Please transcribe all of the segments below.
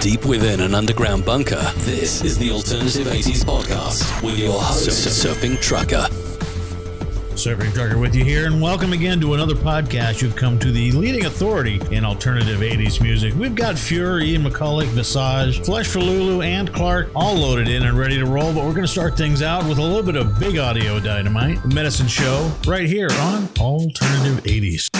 deep within an underground bunker, this is the Alternative 80s Podcast with your host, Surfing Trucker. Surfing Trucker with you here, and welcome again to another podcast. You've come to the leading authority in alternative 80s music. We've got Fury, Ian McCulloch, Visage, Flesh for Lulu, and Clark all loaded in and ready to roll, but we're going to start things out with a little bit of big audio dynamite, the medicine show, right here on Alternative 80s.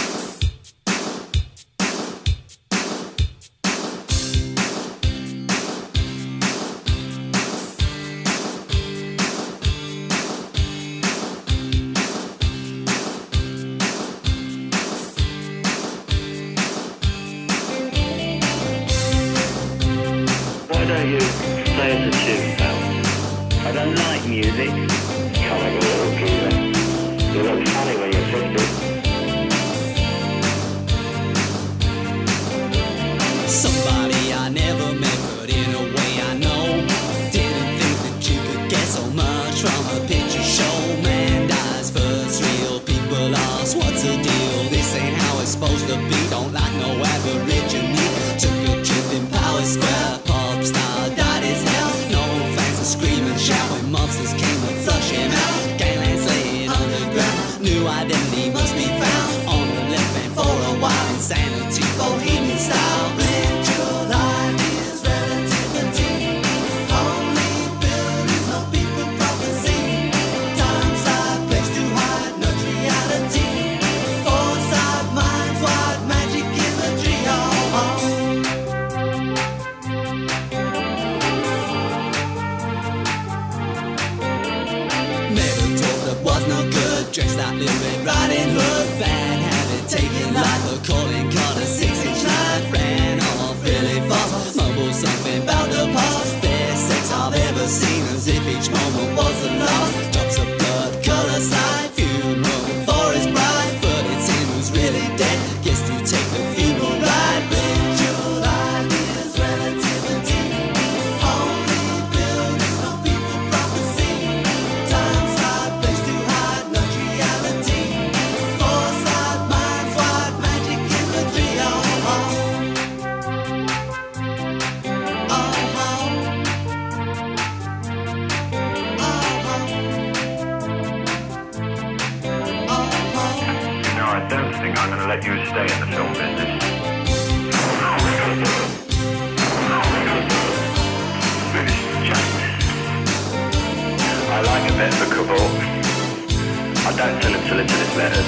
I don't send them solicit letters.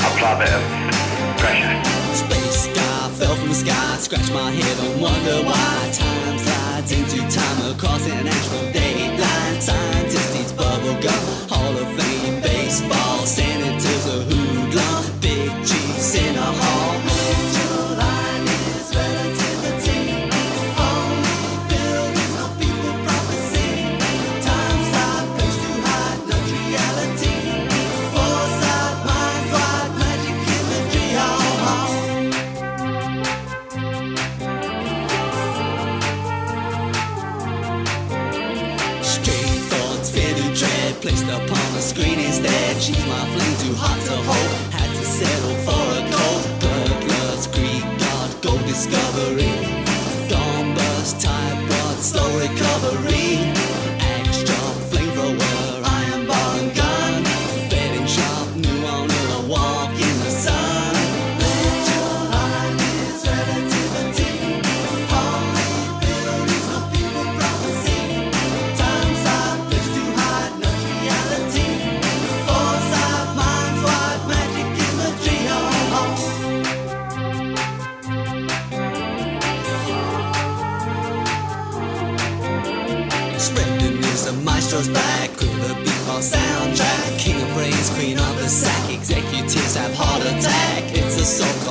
I apply a bit of pressure. Space sky fell from the sky, scratch my head and wonder why. Time slides into time across an actual date dateline. Scientist eats bubblegum, Hall of Fame.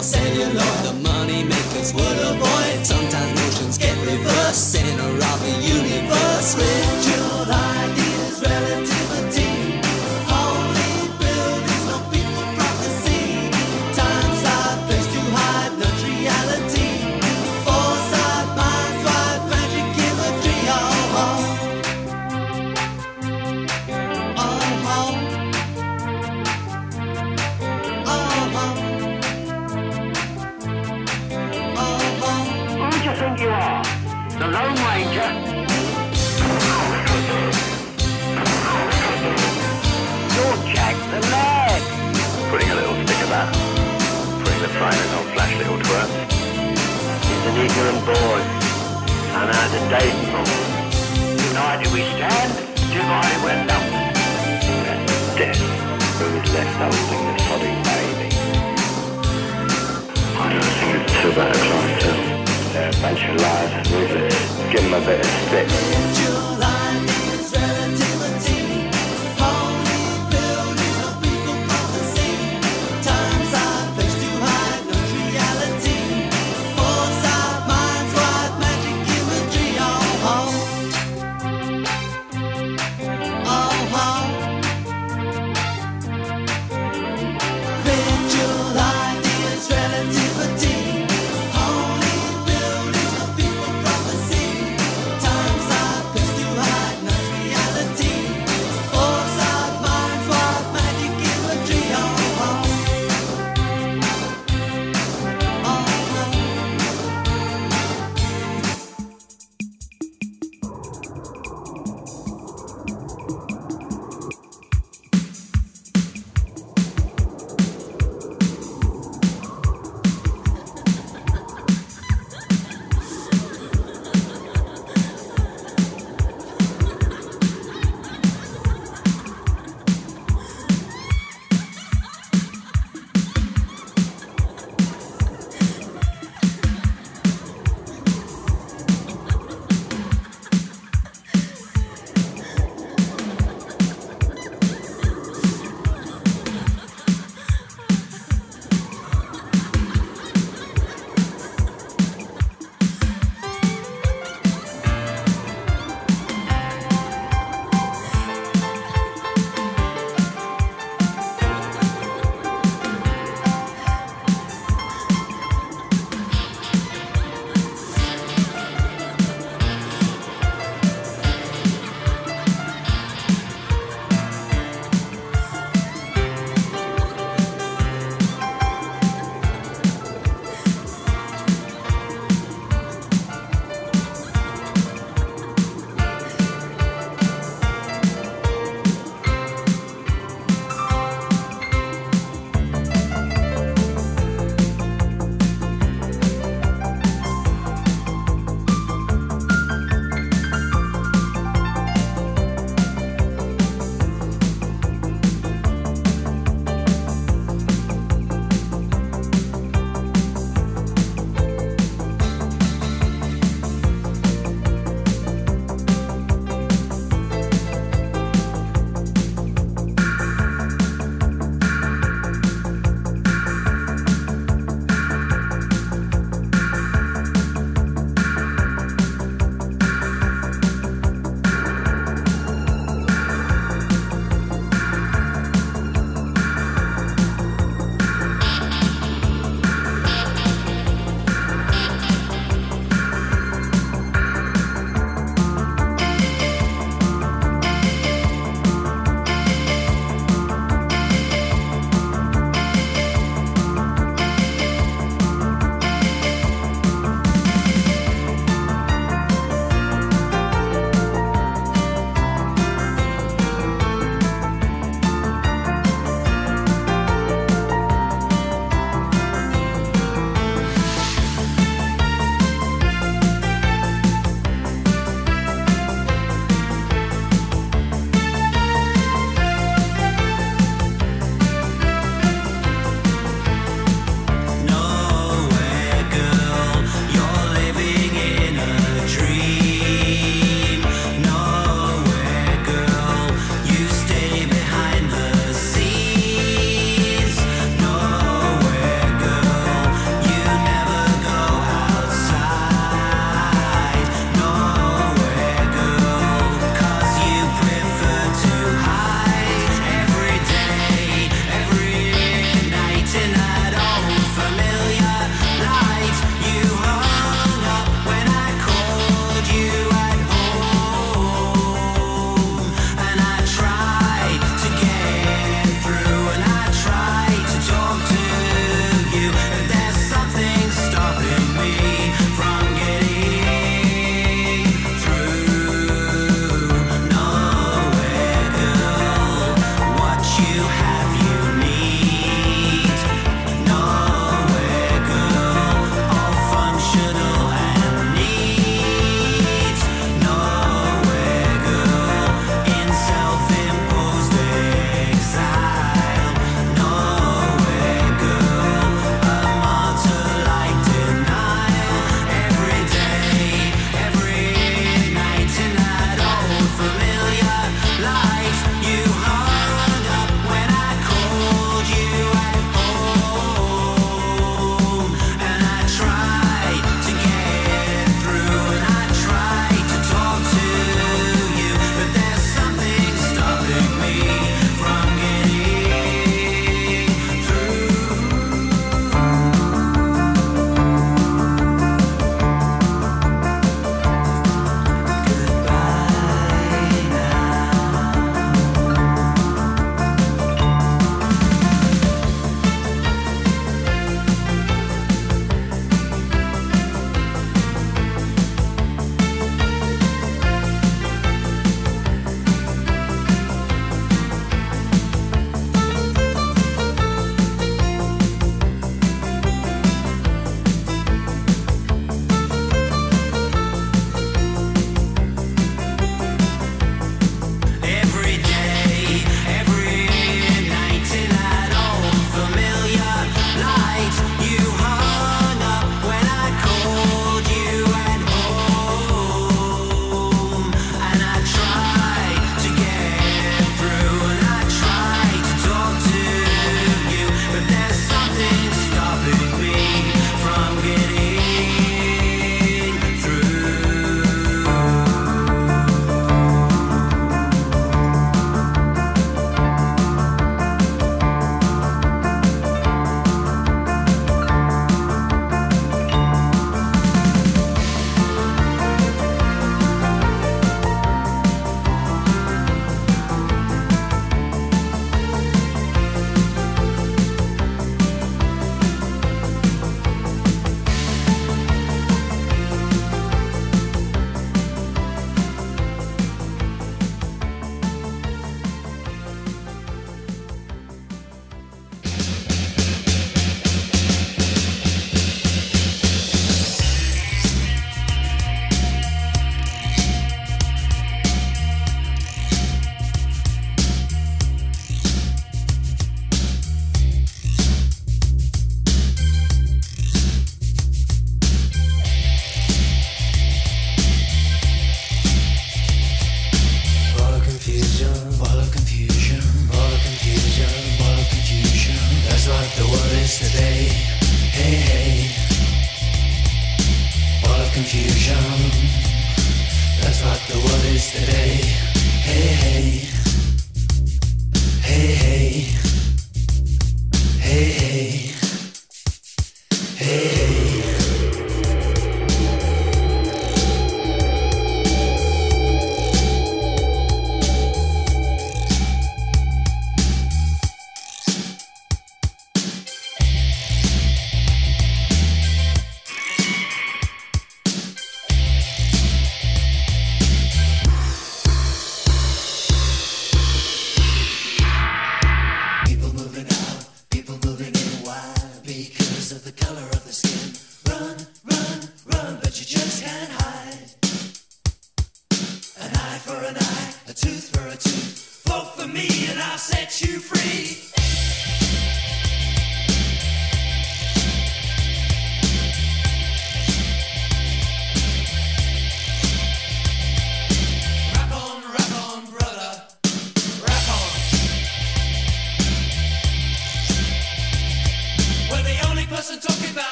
Think you are? He's an ignorant boy. And out of date United we stand, divided we're numbered. And death, who is left holding the sodding baby. I don't think it's too bad a clientele. They're a bunch of liars, ruthless. Give them a bit of stick.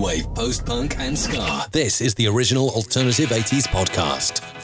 wave post punk and ska. This is the original Alternative 80s podcast.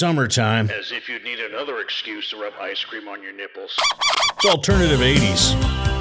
summertime. As if you'd need another excuse to rub ice cream on your nipples. It's alternative 80s.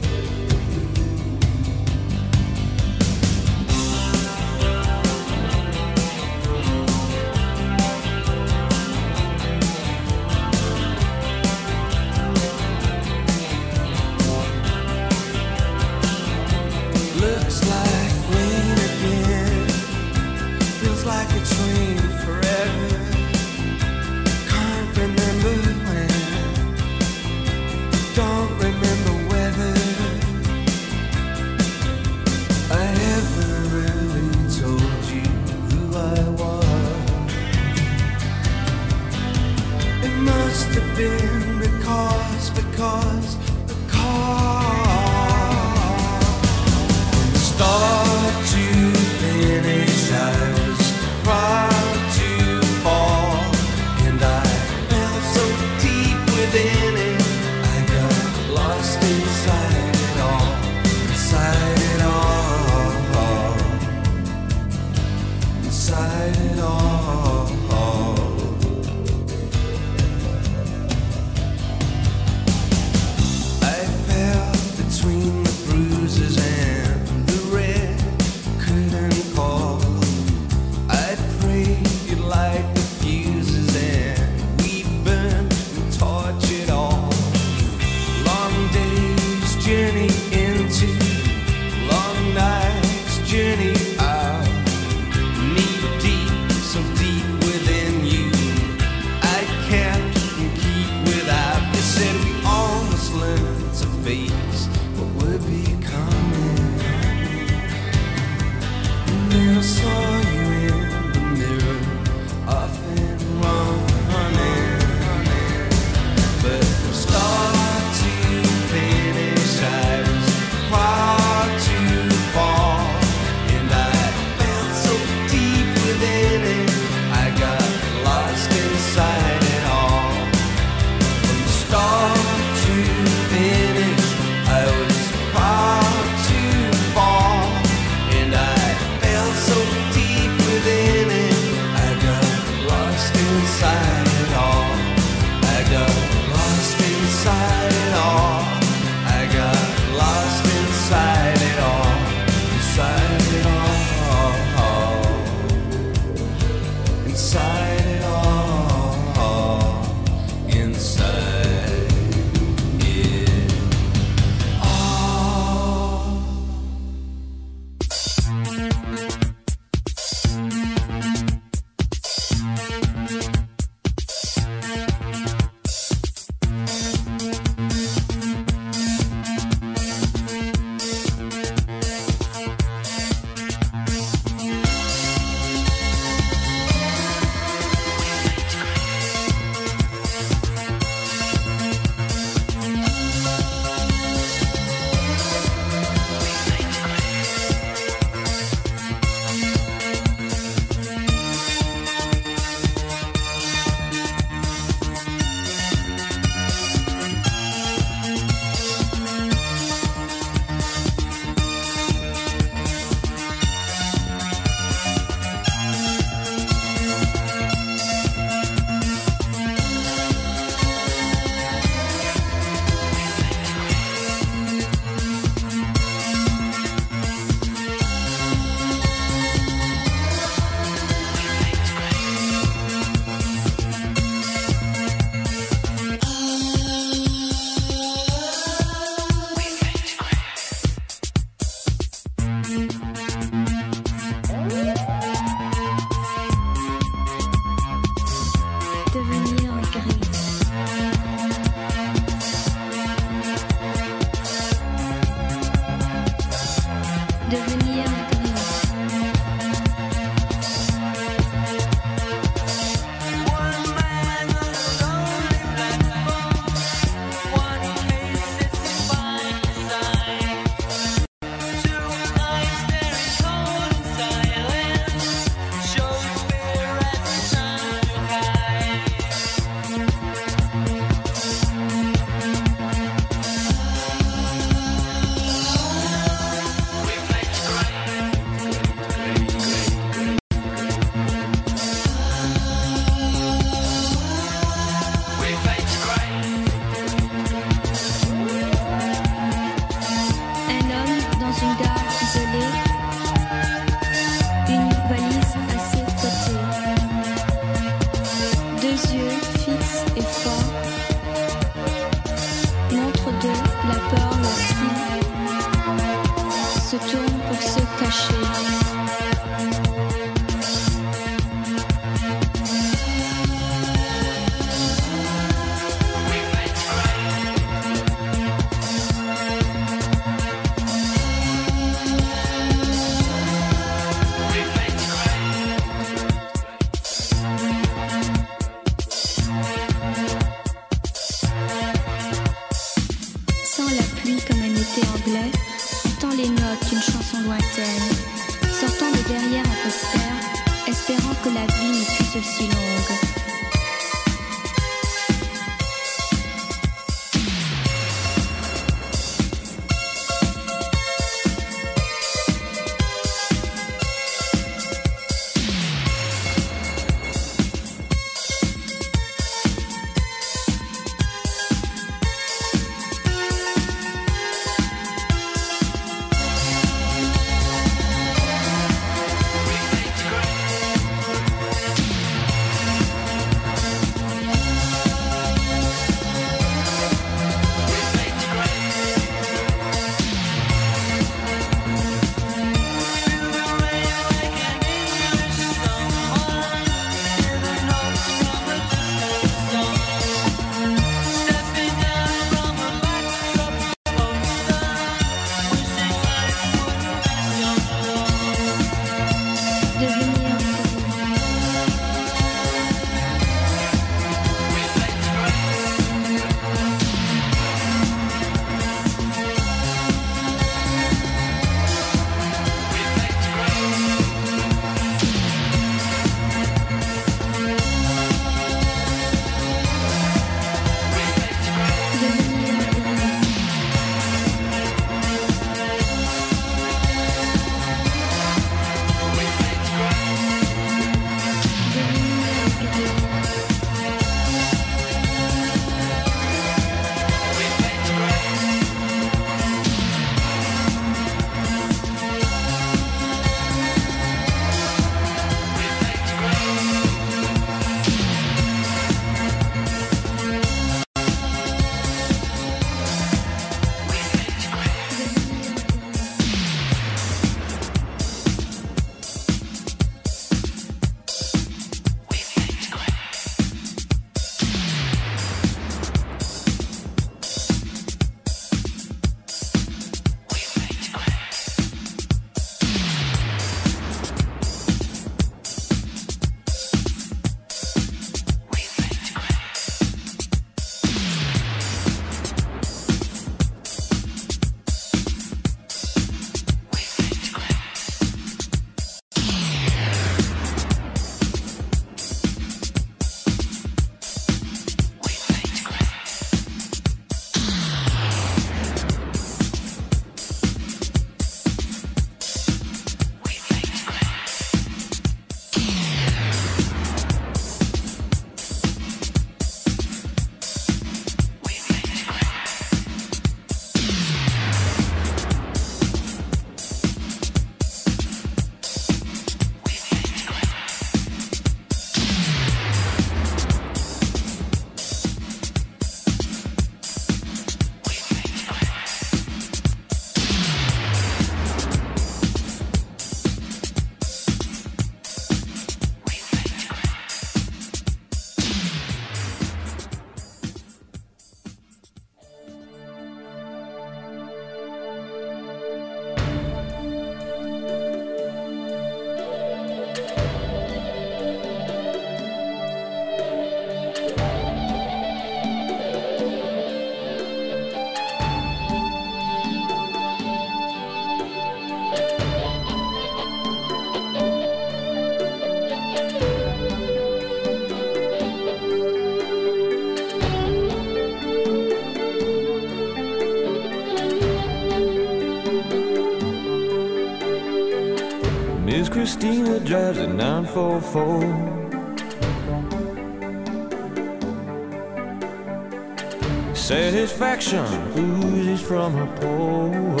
A 944. Satisfaction oozes from her pores.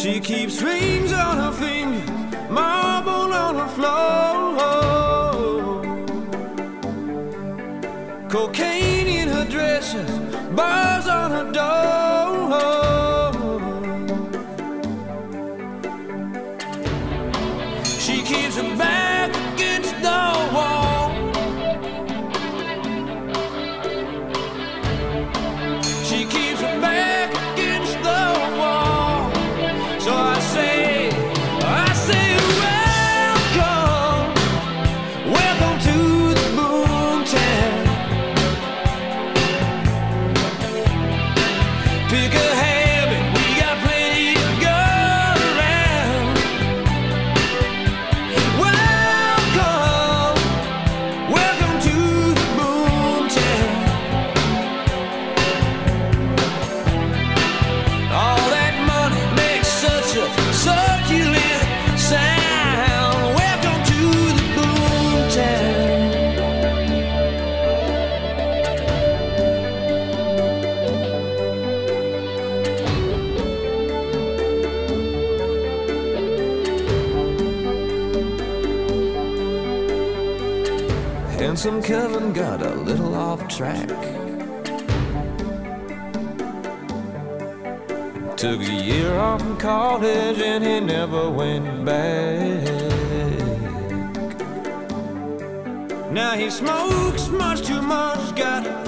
She keeps rings on her fingers, marble on her floor. Cocaine in her dresses, bars on her door. from college and he never went back. Now he smokes much too much, got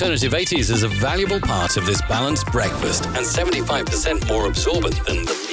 Alternative 80s is a valuable part of this balanced breakfast and 75% more absorbent than the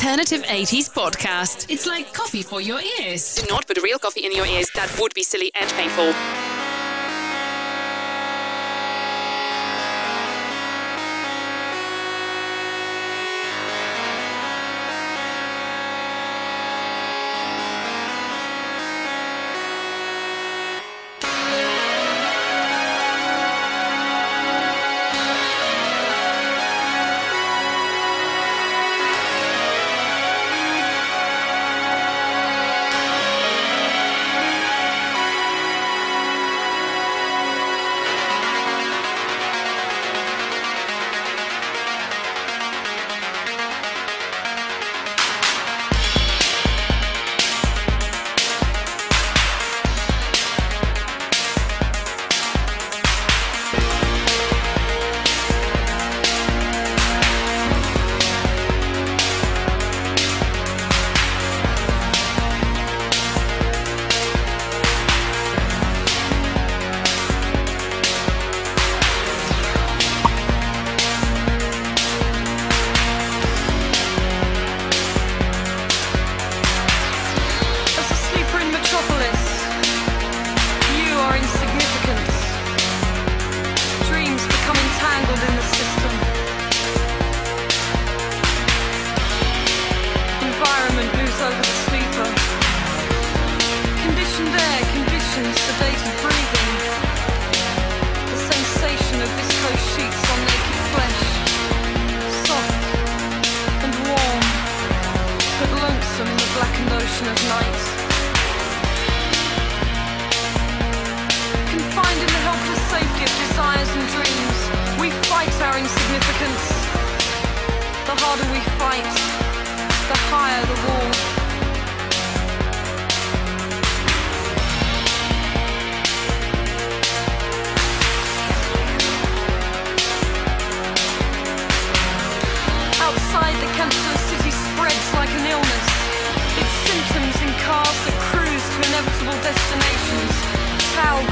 Alternative 80s podcast. It's like coffee for your ears. Not but real coffee in your ears. That would be silly and painful.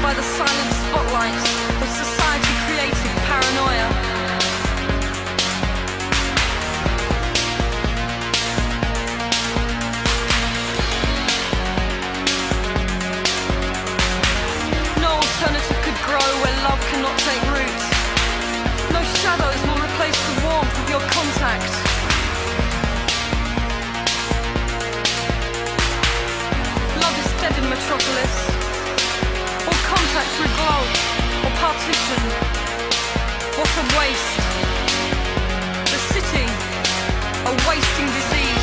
By the silent spotlight of society-created paranoia. No alternative could grow where love cannot take root. No shadows will replace the warmth of your contact. Love is dead in Metropolis. Contact or partition. What a waste. The city, a wasting disease.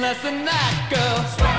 Less than that, girl.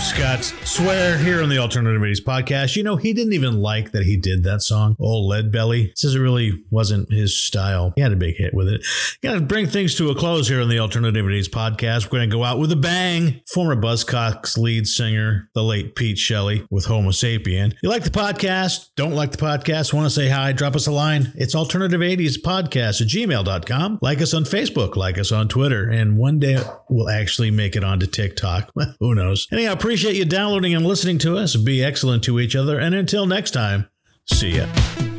Scott's Swear here on the Alternative 80s podcast. You know, he didn't even like that he did that song, Old Lead Belly. Says it really wasn't his style. He had a big hit with it. Gotta bring things to a close here on the Alternative 80s podcast. We're gonna go out with a bang. Former Buzzcocks lead singer, the late Pete Shelley with Homosapien. You like the podcast? Don't like the podcast? Want to say hi? Drop us a line. It's Alternative 80s podcast at gmail.com. Like us on Facebook, like us on Twitter, and one day we'll actually make it onto TikTok. Who knows? Anyhow, appreciate you downloading and listening to us. Be excellent to each other. And until next time, see ya.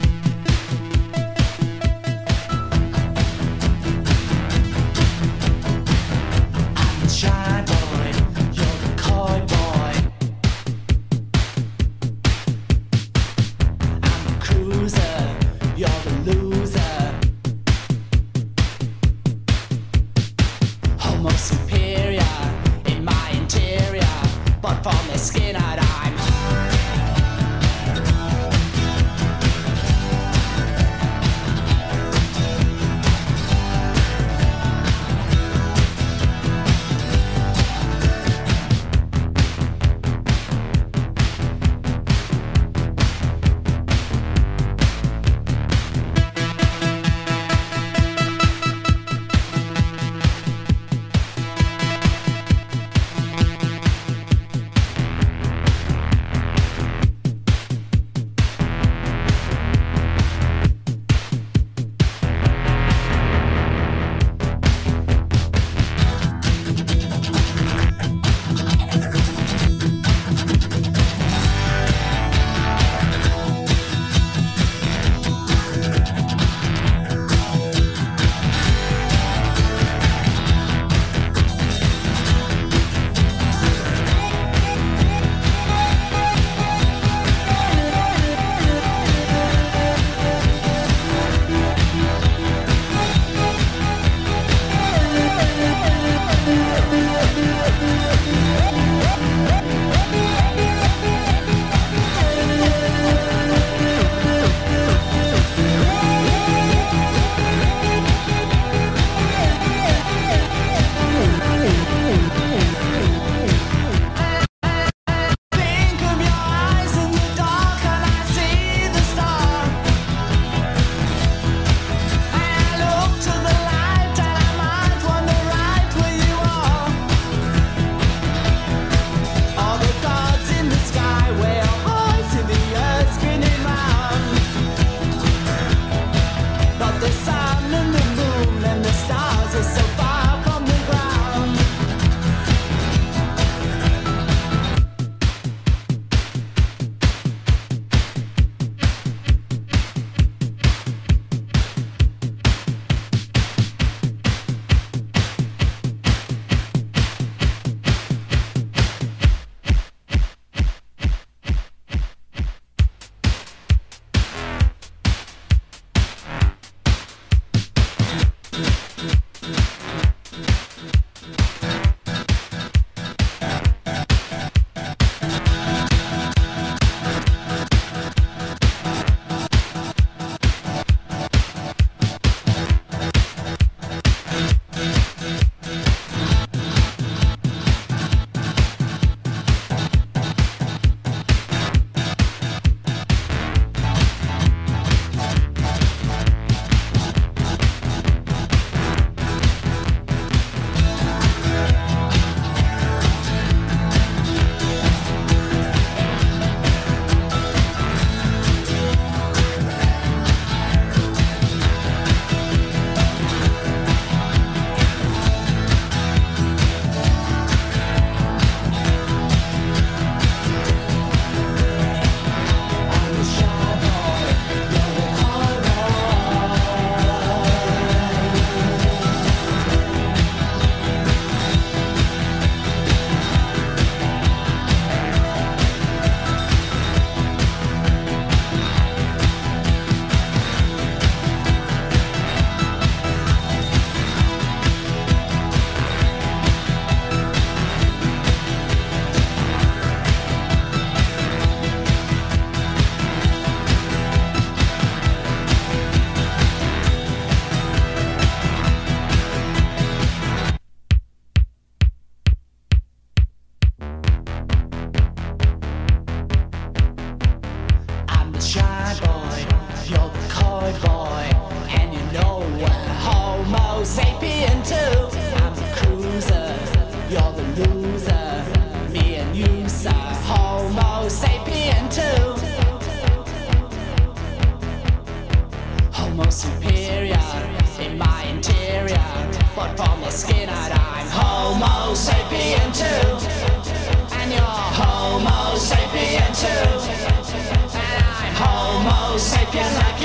Yes, I can.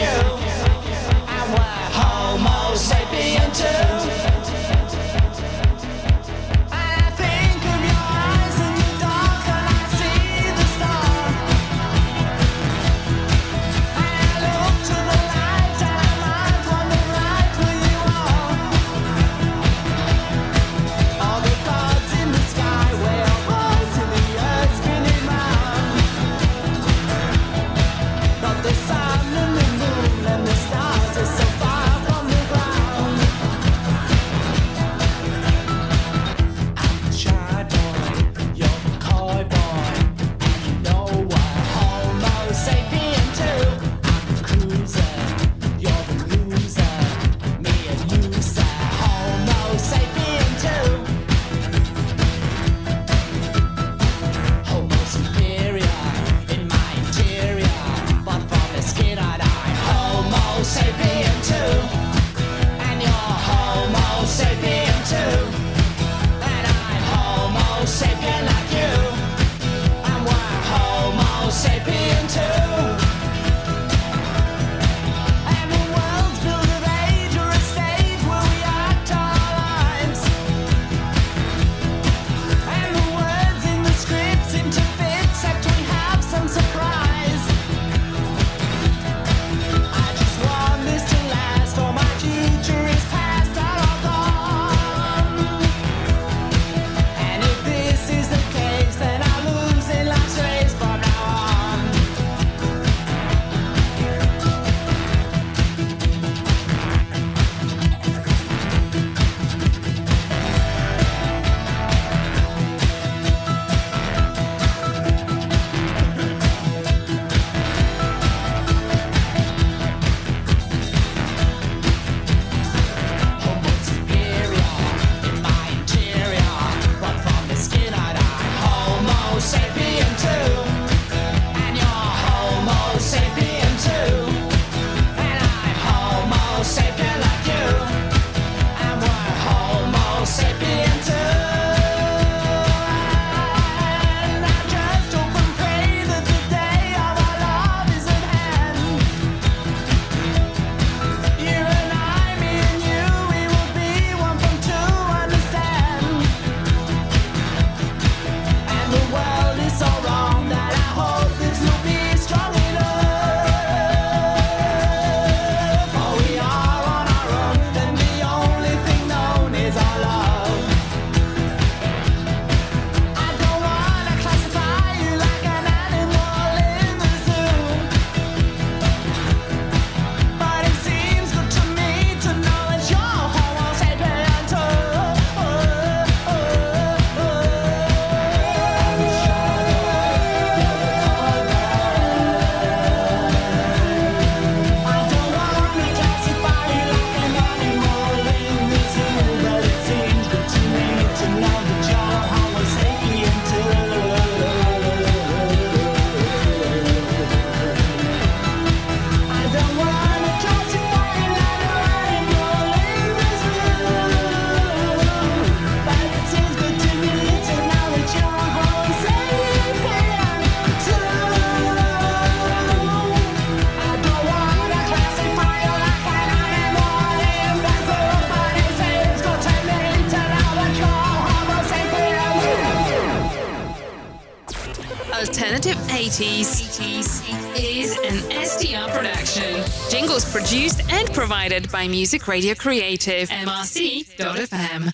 by Music Radio Creative, MRC.fm.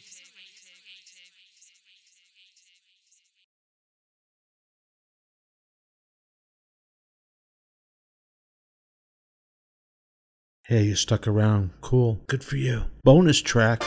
Hey, you stuck around. Cool. Good for you. Bonus track.